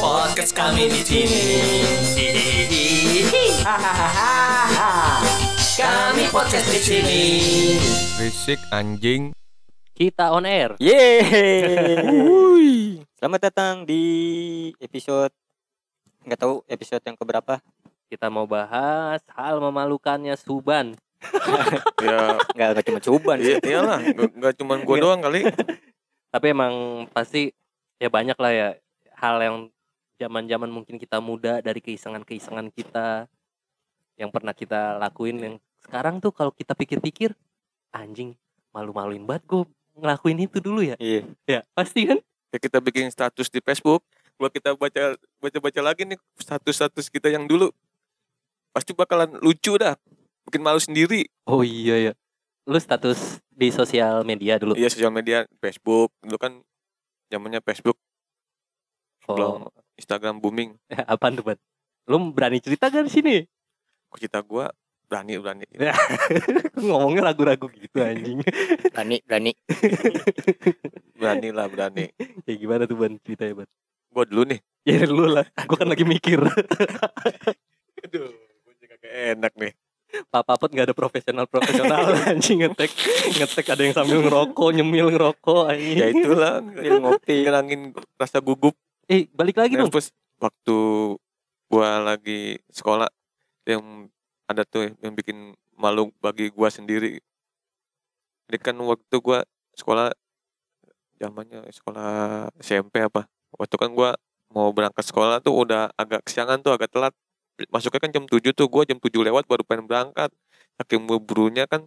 Podcast kami di sini. Kami podcast di sini. Berisik anjing. Kita on air. Yeay. Selamat datang di episode nggak tahu episode yang keberapa. Kita mau bahas hal memalukannya Suban. Ya, Nggak cuma cuban sih. iya, iyalah, nggak cuma gua doang kali. Tapi emang pasti ya banyak lah ya hal yang zaman-zaman mungkin kita muda dari keisengan-keisengan kita yang pernah kita lakuin yang sekarang tuh kalau kita pikir-pikir anjing malu-maluin banget gue ngelakuin itu dulu ya. Iya. Ya, pasti kan? Ya kita bikin status di Facebook. Gua kita baca baca-baca lagi nih status-status kita yang dulu. Pasti bakalan lucu dah. Bikin malu sendiri. Oh iya ya. Lu status di sosial media dulu. Iya sosial media Facebook. Dulu kan zamannya Facebook, belum. Oh, Instagram booming. apaan tuh, Ban? Lu berani cerita gak di sini? Kok kita gua berani berani. Ngomongnya ragu-ragu gitu anjing. Berani berani. Berani lah berani. ya gimana tuh Ban ceritanya Ban? Gua dulu nih. Ya lu lah, gue kan lagi mikir. Aduh, gua juga kayak enak nih. Pak Papot gak ada profesional profesional anjing ngetek ngetek ada yang sambil ngerokok nyemil ngerokok anjing. Ya itulah, Sambil ngopi. ngilangin rasa gugup. Eh balik lagi dong. Terus waktu gua lagi sekolah yang ada tuh yang bikin malu bagi gua sendiri. Jadi kan waktu gua sekolah zamannya sekolah SMP apa. Waktu kan gua mau berangkat sekolah tuh udah agak kesiangan tuh agak telat. Masuknya kan jam 7 tuh gua jam 7 lewat baru pengen berangkat. Saking burunya kan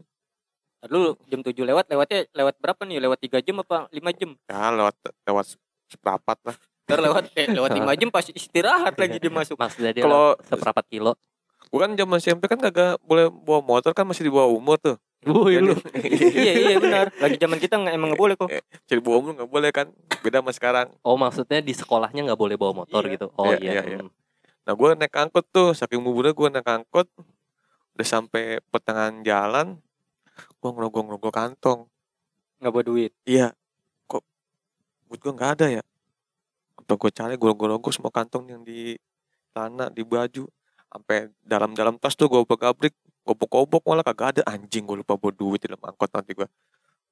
Dulu jam 7 lewat lewatnya lewat berapa nih? Lewat 3 jam apa 5 jam? ya lewat lewat seperempat lah. Ntar lewat eh, lewat 5 jam pas istirahat lagi dia masuk. Maksudnya dia Kalau- seperempat kilo. Gua kan zaman SMP kan kagak boleh bawa motor kan masih di bawah umur tuh. Woi lu. iya iya benar. Lagi zaman kita nggak emang nggak boleh kok. Jadi bawa umur nggak boleh kan. Beda sama sekarang. Oh maksudnya di sekolahnya nggak boleh bawa motor Iya. gitu. Oh Iya, iya. iya, iya. hmm. Nah gue naik angkot tuh, saking buburnya gue naik angkot, udah sampai pertengahan jalan, gue ngerogok-ngerogok kantong. Nggak bawa duit. Iya, kok duit gue nggak ada ya? Apa gue cari gue rogok semua kantong yang di celana, di baju, sampai dalam-dalam tas tuh gue gabrik, gobok-gobok malah kagak ada anjing gue lupa bawa duit di dalam angkot nanti gue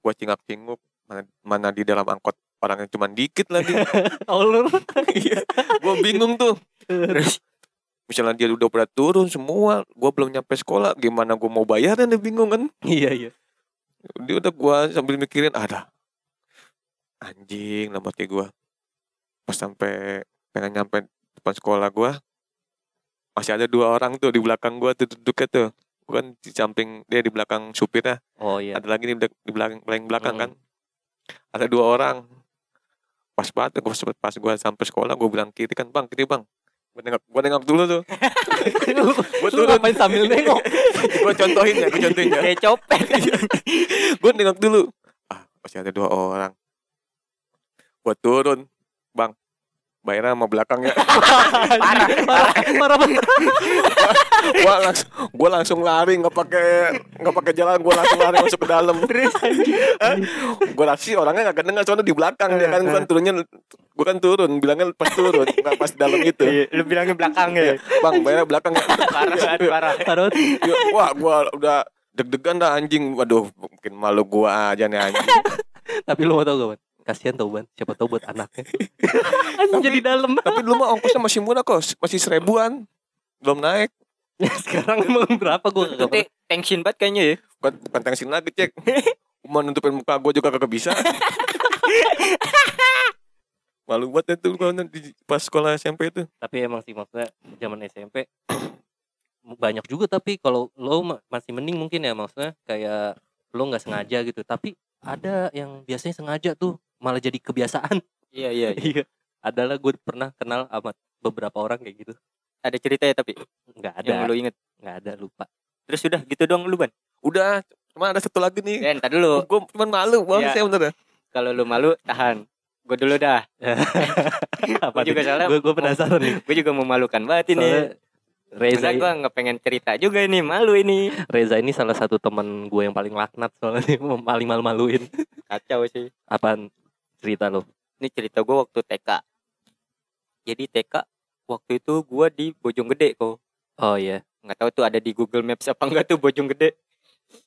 gue cingak-cinguk mana, mana di dalam angkot orangnya cuma dikit lagi lu. Iya, gue bingung tuh. Terus? Misalnya dia udah pada turun semua gue belum nyampe sekolah gimana gue mau bayar dia bingung kan? Iya iya. dia udah gue sambil mikirin ada. Anjing mati gue pas sampai pengen nyampe depan sekolah gue masih ada dua orang tuh di belakang gue tuh duduknya tuh. Kan di samping dia di belakang supirnya. Oh iya. ada lagi nih di belakang paling belakang Hmm. kan. Ada dua orang pas banget gue pas gue sampai sekolah gue bilang kiri kan bang kiri bang gue nengok gue nengok dulu tuh lu turun. ngapain sambil nengok? gue contohin ya gue contohin ya kayak copet. gue nengok dulu ah masih ada dua orang gue turun bayarnya sama belakangnya parah, parah, parah banget. gue langsung gue langsung lari nggak pakai nggak pakai jalan gue langsung lari masuk ke dalam gue sih orangnya nggak dengar soalnya di belakang dia kan gue kan turunnya gue kan turun bilangnya pas turun nggak pas dalam itu Iya, lu bilangnya belakang ya. bang bayarnya belakangnya Parah banget, parah. Parah. Ya, wah gue udah deg-degan dah anjing waduh mungkin malu gue aja nih anjing Tapi lu mau tau gak? Kasihan tau, Ban. Siapa tau buat anaknya. Anjing jadi dalam. tapi dulu mah ongkosnya masih murah kok. Masih seribuan. Belum naik. Sekarang emang berapa? Gue gak Tapi tension banget kayaknya ya. bukan bukan tensin lagi cek. Mau nutupin muka gue juga kagak bisa. Malu banget itu kalau di pas sekolah SMP itu tapi emang sih maksudnya zaman SMP banyak juga tapi kalau lo ma- masih mending mungkin ya maksudnya kayak lo nggak sengaja gitu. Tapi ada yang biasanya sengaja tuh malah jadi kebiasaan Iya iya. iya adalah gue pernah kenal sama beberapa orang kayak gitu Ada cerita ya tapi nggak ada yang lu inget. nggak ada lupa Terus udah gitu doang lu ban. udah cuma ada satu lagi nih Ya entar dulu. gue cuma malu bang Iya. saya bener ya Kalau lu malu tahan. Gue dulu dah. apa Gua juga soalnya gue gue penasaran nih Gue juga memalukan banget ini. soalnya Reza gue nggak pengen cerita juga ini malu ini. Reza ini salah satu teman gue yang paling laknat soalnya paling malu-maluin Kacau sih. apaan cerita lo Ini cerita gue waktu TK. Jadi TK waktu itu gue di Bojonggede kok. oh iya Nggak tahu tuh ada di Google Maps apa enggak tuh Bojonggede.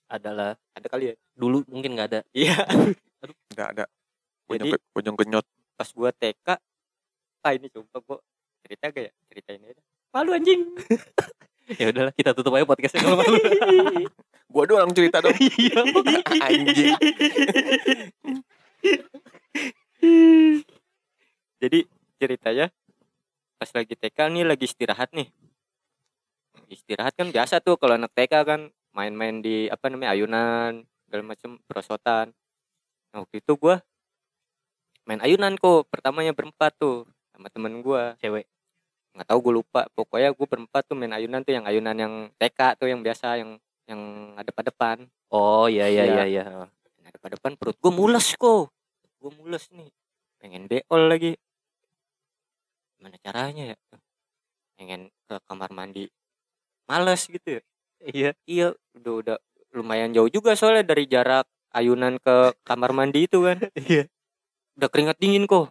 adalah Ada kali ya? dulu mungkin nggak ada Iya. Enggak ada. Jadi- Bojong, ke- bojong kenyot. Pas gue TK. Ah ini coba gue cerita gak ya? Cerita ini aja. Malu anjing. ya udahlah kita tutup aja podcastnya kalau malu Gua doang cerita dong. iya Anjing. Jadi ceritanya pas lagi TK nih lagi istirahat nih. Istirahat kan biasa tuh kalau anak TK kan main-main di apa namanya ayunan segala macam perosotan. Nah, waktu itu gua main ayunan kok pertamanya berempat tuh sama temen gua. Cewek? Nggak tahu gue lupa. Pokoknya gue berempat tuh main ayunan tuh yang ayunan yang TK tuh yang biasa yang yang ada pada depan. Oh iya iya Iya. iya iya. Ada pada depan perut gue mules kok. Gue mules nih. Pengen beol lagi gimana caranya ya? Pengen ke kamar mandi. Males gitu ya. Iya. Iya udah udah lumayan jauh juga soalnya dari jarak ayunan ke kamar mandi itu kan. Iya. Udah keringat dingin kok.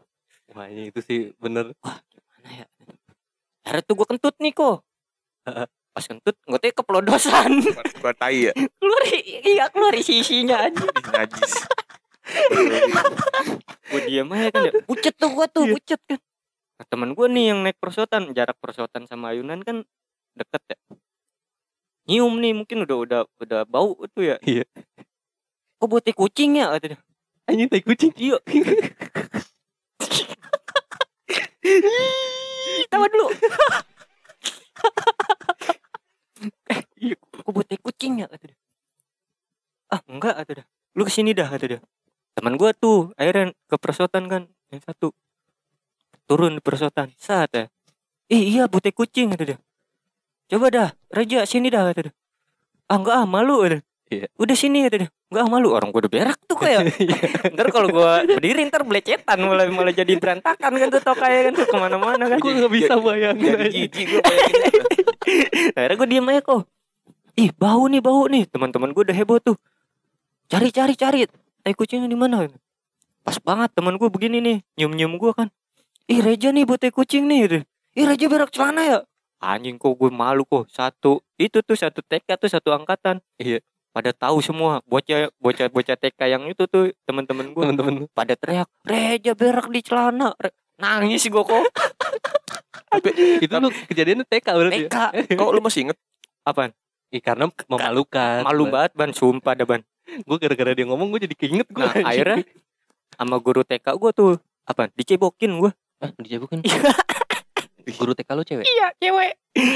Wah ini itu sih bener. Mana ya? Akhirnya tuh gue kentut nih kok. Pas kentut nggak tahu keplodosan Gua, gua tai ya. keluar iya keluar sisinya aja Najis. gue diem aja kan ya. Pucet tuh gue tuh pucet kan nah, teman gue nih yang naik perosotan jarak perosotan sama ayunan kan deket ya. Nyium nih mungkin udah udah udah bau tuh ya. Iya. kok buat kucing ya? Kata dia. Anjing tai kucing? Iya. Tawa dulu. Eh iya. Kok buat kucing ya? Kata dia. Ah enggak kata dia. Lu ke sini dah kata dia. Teman gua tuh akhirnya ke perosotan kan yang satu turun di perosotan saat ya ih iya butek kucing kata dia. Coba dah Raja sini dah kata dia. Ah enggak ah malu kata dia. Iya. udah sini kata dia. Enggak ah malu. Orang gua udah berak tuh kayak. Ntar kalau gua berdiri ntar belecetan malah malah jadi berantakan kan tuh tokai kan tuh ke mana-mana kan. Gue nggak bisa bayangin Jadi jijik gua bayangin. akhirnya gue diem aja kok. Ih bau nih bau nih. Teman-teman gue udah heboh tuh. Cari cari cari. Tai kucingnya di mana? Pas banget teman gue begini nih. Nyium nyium gue kan ih Reja nih buat tai kucing nih gitu. ih Reja berak celana ya? Anjing kok gue malu kok. Satu itu tuh satu TK tuh satu angkatan. Iya. pada tahu semua. Bocah bocah bocah TK yang itu tuh teman-teman gue. Temen-temen. Pada teriak Reja berak di celana. Re- nangis gue kok. Itu lu kejadiannya TK berarti ya? TK. Kok lu masih inget? apaan? Ih, karena memalukan. malu banget ban. Sumpah dah ban. Gue gara-gara dia ngomong gue jadi keinget gue Nah, akhirnya sama guru TK gue tuh apa dicebokin gue ah dijabukan guru TK lu cewek? Iya cewek.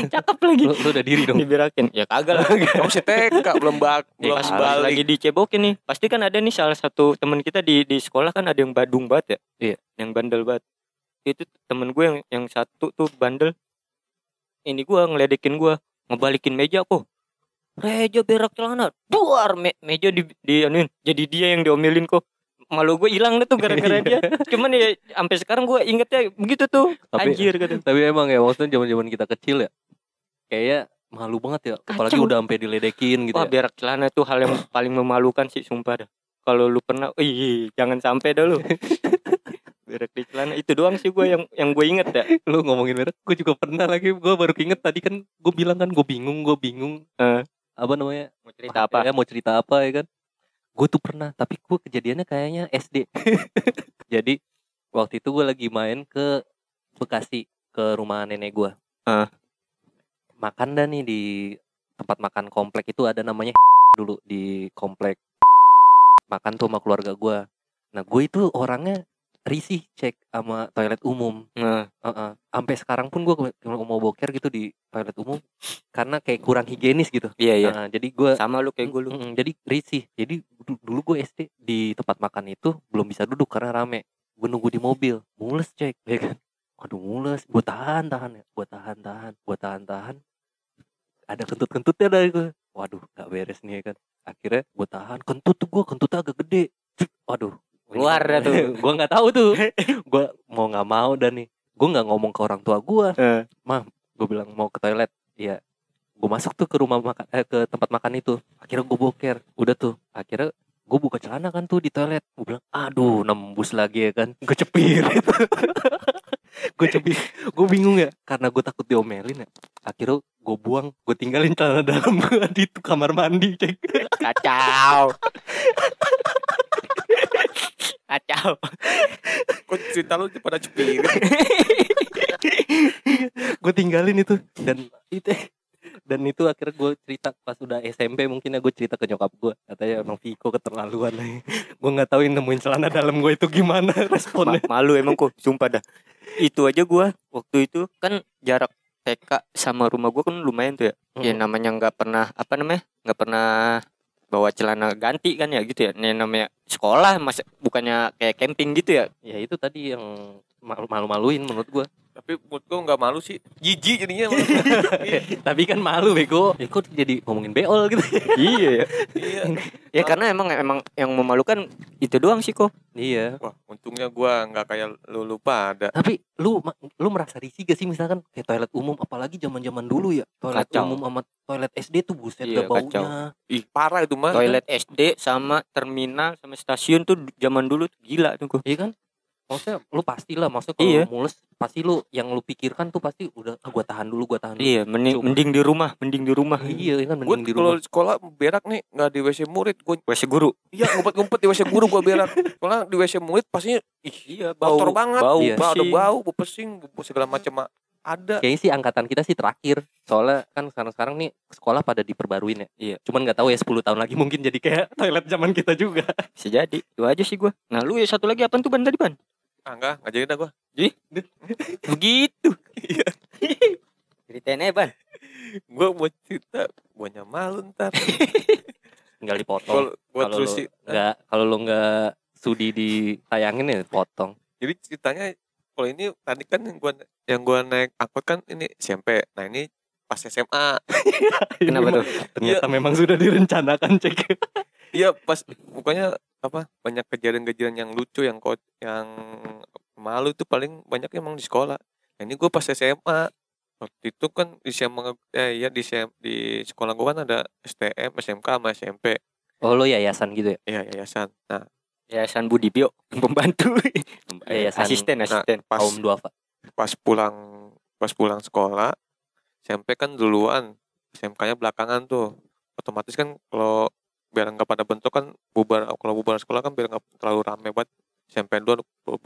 Cakep lagi. Lu, lu udah diri dong. Diberakin. Ya kagak lah. Kamu si TK belum bak, Ya, belum pas balik. lagi dicebokin nih. Pasti kan ada nih salah satu teman kita di di sekolah kan ada yang badung banget ya? Iya. yang bandel banget. Itu temen gue yang yang satu tuh bandel. Ini gue ngeledekin gue ngebalikin meja kok. Reja berak celana. Duar me meja di di anuin. jadi dia yang diomelin kok malu gue hilang deh tuh gara-gara dia cuman ya sampai sekarang gue ingetnya begitu tuh Tapi- anjir gitu tapi emang ya maksudnya zaman zaman kita kecil ya kayaknya malu banget ya apalagi Kacau. udah sampai diledekin gitu Wah ya. berak celana itu hal yang paling memalukan sih sumpah dah. Kalau lu pernah, ih jangan sampai dah lu. berak di celana itu doang sih gue yang yang gue inget ya. lu ngomongin merek gue juga pernah lagi gue baru keinget tadi kan gue bilang kan gue bingung gue bingung Eh. apa namanya Mau cerita apa? ya mau cerita apa ya kan gue tuh pernah tapi gue kejadiannya kayaknya SD jadi waktu itu gue lagi main ke Bekasi ke rumah nenek gue Ah. makan dah nih di tempat makan komplek itu ada namanya dulu di komplek. Makan tuh sama keluarga gue nah gue itu orangnya risih cek sama toilet umum Nah, Heeh. Sampai sekarang pun gue kalau mau boker gitu di toilet umum karena kayak kurang higienis gitu. iya iya. Nah, jadi gue Sama lu kayak gue lu. jadi risih. Jadi du- dulu gue SD di tempat makan itu belum bisa duduk karena rame. Gue nunggu di mobil, mules cek, ya kan. Waduh mules, gue tahan tahan ya, gue tahan tahan, gue tahan tahan. Ada kentut-kentutnya dari gue. Waduh, gak beres nih ya kan. Akhirnya gue tahan, kentut tuh gue, kentutnya agak gede. Waduh, Keluar dah tuh. gue nggak tahu tuh. gue mau nggak mau dan nih, gue nggak ngomong ke orang tua gue. Eh. Gue bilang mau ke toilet. Iya. Gue masuk tuh ke rumah makan, eh, ke tempat makan itu. Akhirnya gue boker. Udah tuh. Akhirnya gue buka celana kan tuh di toilet gue bilang aduh nembus lagi ya kan gue cepir gue cepir gue bingung ya karena gue takut diomelin ya akhirnya gue buang gue tinggalin celana dalam gue di kamar mandi cek Kacau. Kacau. Kok cerita lu pada cepir? gue tinggalin itu dan itu dan itu akhirnya gue cerita pas udah SMP mungkin ya gue cerita ke nyokap gue katanya emang Viko keterlaluan gue nggak tahu nemuin celana dalam gue itu gimana responnya Ma- malu emang kok, sumpah dah. Itu aja gua waktu itu kan jarak TK sama rumah gua kan lumayan tuh ya. Ya Mm. namanya nggak pernah apa namanya? nggak pernah bawa celana ganti kan ya gitu ya. Ini namanya sekolah mas bukannya kayak camping gitu ya. ya itu tadi yang malu maluin menurut gue Tapi menurut gua nggak malu sih. Jijik jadinya. tapi kan malu bego ya kok jadi ngomongin beol gitu iya ya. iya. Ya karena emang emang yang memalukan itu doang sih kok. iya Wah, untungnya gua nggak kayak lu lupa ada. tapi lu lu merasa risih gak sih misalkan kayak toilet umum apalagi zaman zaman dulu ya toilet Kacau. umum sama toilet SD tuh buset Iya, gak baunya Ih, parah itu mah. Toilet SD sama terminal sama stasiun tuh zaman dulu tuh gila tuh kok. iya kan maksudnya lu pastilah maksudnya kalau Iya. mules pasti lu yang lu pikirkan tuh pasti udah ah, gua tahan dulu gua tahan dulu Iya, mending, Cuma- mending di rumah, mending di rumah. iya kan mending di kalau rumah sekolah berak nih nggak di WC murid, gue WC guru. iya ngumpet-ngumpet di WC guru gue berak. Soalnya di WC murid pastinya ih Iya, kotor banget, Bau, Iya. bau, ada bau, bau pesing, bau segala macam mah ada. kayaknya sih angkatan kita sih terakhir soalnya kan sekarang sekarang nih sekolah pada diperbaruin ya Iya. cuman nggak tahu ya 10 tahun lagi mungkin jadi kayak toilet zaman kita juga Bisa jadi. Itu aja sih gua. Nah, lu ya satu lagi apa tuh ban tadi, Ban? Ah, enggak, enggak jadi dah gue. Begitu. Ceritain aja, Ban. Gue mau cerita, gue malu ntar. tinggal dipotong Kalau gue lu sih. nggak kalau lu nggak sudi ditayangin ya potong Jadi ceritanya kalau ini tadi kan yang gua yang gua naik angkot kan ini SMP. Nah ini pas SMA. Kenapa tuh? ternyata memang sudah direncanakan cek Iya pas pokoknya apa banyak kejadian-kejadian yang lucu yang kok yang malu itu paling banyak emang di sekolah. Nah, ini gue pas SMA waktu itu kan di SMA eh ya di SM di sekolah gue kan ada STM, SMK sama SMP. oh lo yayasan gitu ya Iya yayasan. Nah Yayasan Budi Bio, pembantu. Yayasan- asisten, asisten. pas kaum duafa pas pulang pas pulang sekolah SMP kan duluan SMK-nya belakangan tuh otomatis kan kalau biar nggak pada bentuk kan bubar kalau bubar sekolah kan biar nggak terlalu rame banget. SMP dua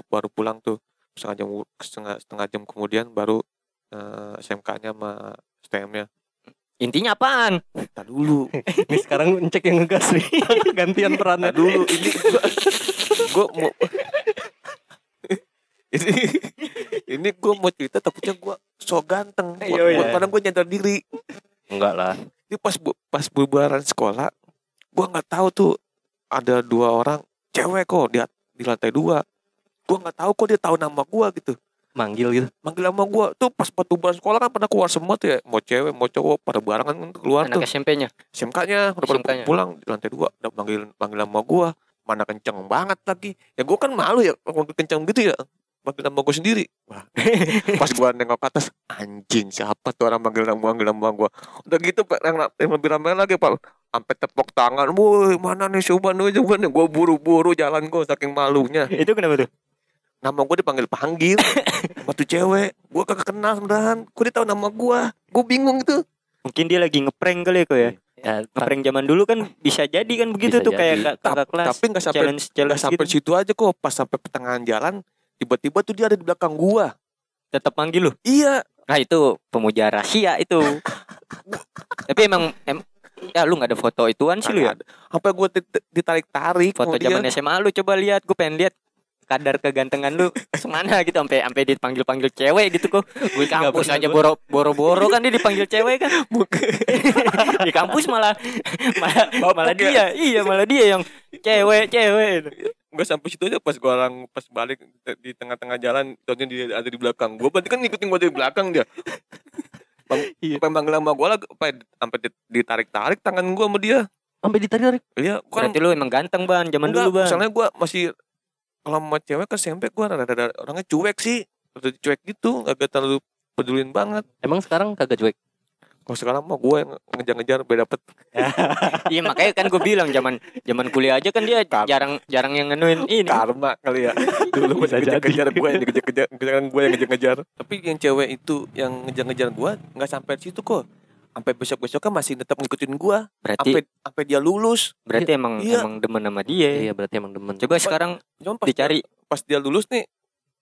baru pulang tuh setengah jam setengah, setengah jam kemudian baru eh, SMK-nya sama STM-nya Intinya apaan? tak dulu. Ini sekarang cek yang ngegas nih. Gantian perannya. Dulu. Ini gua, gua mau ini ini gua mau cerita takutnya gua so ganteng. Iya, Buat- iya. buat- padahal gua nyadar diri. Enggak lah. Ini pas bu- pas bubaran sekolah, gua nggak tahu tuh ada dua orang cewek kok di di lantai dua. Gua nggak tahu kok dia tahu nama gua gitu. manggil gitu Manggil nama gua tuh pas bubaran sekolah kan pada keluar semua tuh ya, mau cewek mau cowok pada barengan kan keluar tuh. Anak SMP-nya. SMK-nya udah pada SMK-nya. pulang di lantai dua, udah manggil manggil nama gua. Mana kenceng banget lagi. Ya gua kan malu ya kenceng gitu ya. Manggil nama gua sendiri. Wah. pas gua nengok ke atas, anjing siapa tuh orang manggil nama manggil nama gua. Udah gitu Pak, yang, yang lebih ramai lagi Pak. Sampai tepok tangan, woi mana nih Suban, woi Suban, gue buru-buru jalan gue saking malunya. Itu kenapa tuh? Nama gue dipanggil-panggil, sama tuh cewek, gue kagak kenal sebenarnya. Kok dia tahu nama gue? Gue bingung gitu. Mungkin dia lagi ngeprank kali ya kok ya. ya Ngeprank zaman dulu kan bisa jadi kan begitu Bisa tuh kayak jadi. kak- kakak kelas. Tapi nggak sampai challenge challenge sampai gitu. situ aja kok. Pas sampai pertengahan jalan, tiba-tiba tuh dia ada di belakang gua. Tetap manggil lu. Iya, Nah itu pemuja rahasia itu. Tapi emang em, ya lu nggak ada foto ituan sih lu ya. ada. Sampai gue ditarik-tarik Foto zaman SMA lu coba lihat, gue pengen lihat kadar kegantengan lu semana gitu sampai sampai dipanggil panggil cewek gitu kok gue kampus aja gua. boro boro boro kan dia dipanggil cewek kan di kampus malah malah malah dia iya malah dia yang cewek cewek Enggak sampai situ aja pas gua orang pas balik di- tengah-tengah jalan ternyata dia ada di belakang. Gua berarti kan ngikutin gua dari belakang dia. Bang, Iya. sampai manggil sama gua lah sampai sampai di- ditarik-tarik tangan gua sama dia. Sampai ditarik iya kan berarti lu emang ganteng ban zaman enggak, dulu ban. misalnya gua masih kalau sama cewek kan SMP gua rada-rada orangnya cuek sih. Rada cuek gitu agak terlalu pedulin banget. Emang sekarang kagak cuek Kalau sekarang mah gue yang ngejar-ngejar biar dapet. Iya makanya kan gue bilang zaman zaman kuliah aja kan dia Kar- jarang jarang yang ngenuin ini. Karma kali ya. Dulu Bisa ngejar-ngejar gue yang ngejar-ngejar, gue yang ngejar-ngejar. Tapi yang cewek itu yang ngejar-ngejar gue nggak sampai situ kok. Sampai besok-besok kan masih tetap ngikutin gue. Berarti Sampai sampai dia lulus. berarti emang Iya. emang demen sama dia. Iya berarti emang demen. Coba sekarang Cuma pas dicari pas dia lulus nih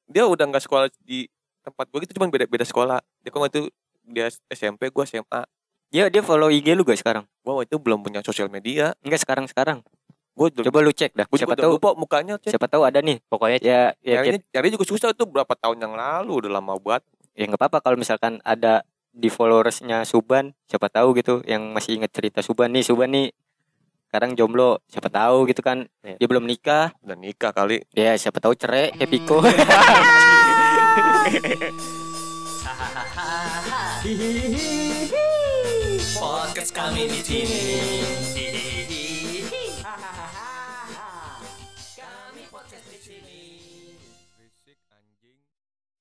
dia udah nggak sekolah di tempat gue gitu cuma beda beda sekolah dia waktu itu dia SMP gue SMA dia dia follow IG lu gak sekarang? gue waktu itu belum punya sosial media Enggak sekarang sekarang. gue Coba lu cek dah. gue Siapa tahu lupa mukanya cek siapa tahu ada nih. Pokoknya Ya ya nyarinya, nyarinya juga susah tuh berapa tahun yang lalu udah lama banget ya nggak apa-apa kalau misalkan ada di followersnya Suban siapa tahu gitu yang masih inget cerita Suban nih Suban nih sekarang jomblo siapa tahu gitu kan Iya. dia belum nikah udah nikah kali ya siapa tahu cerai kayak Podcast kami di sini.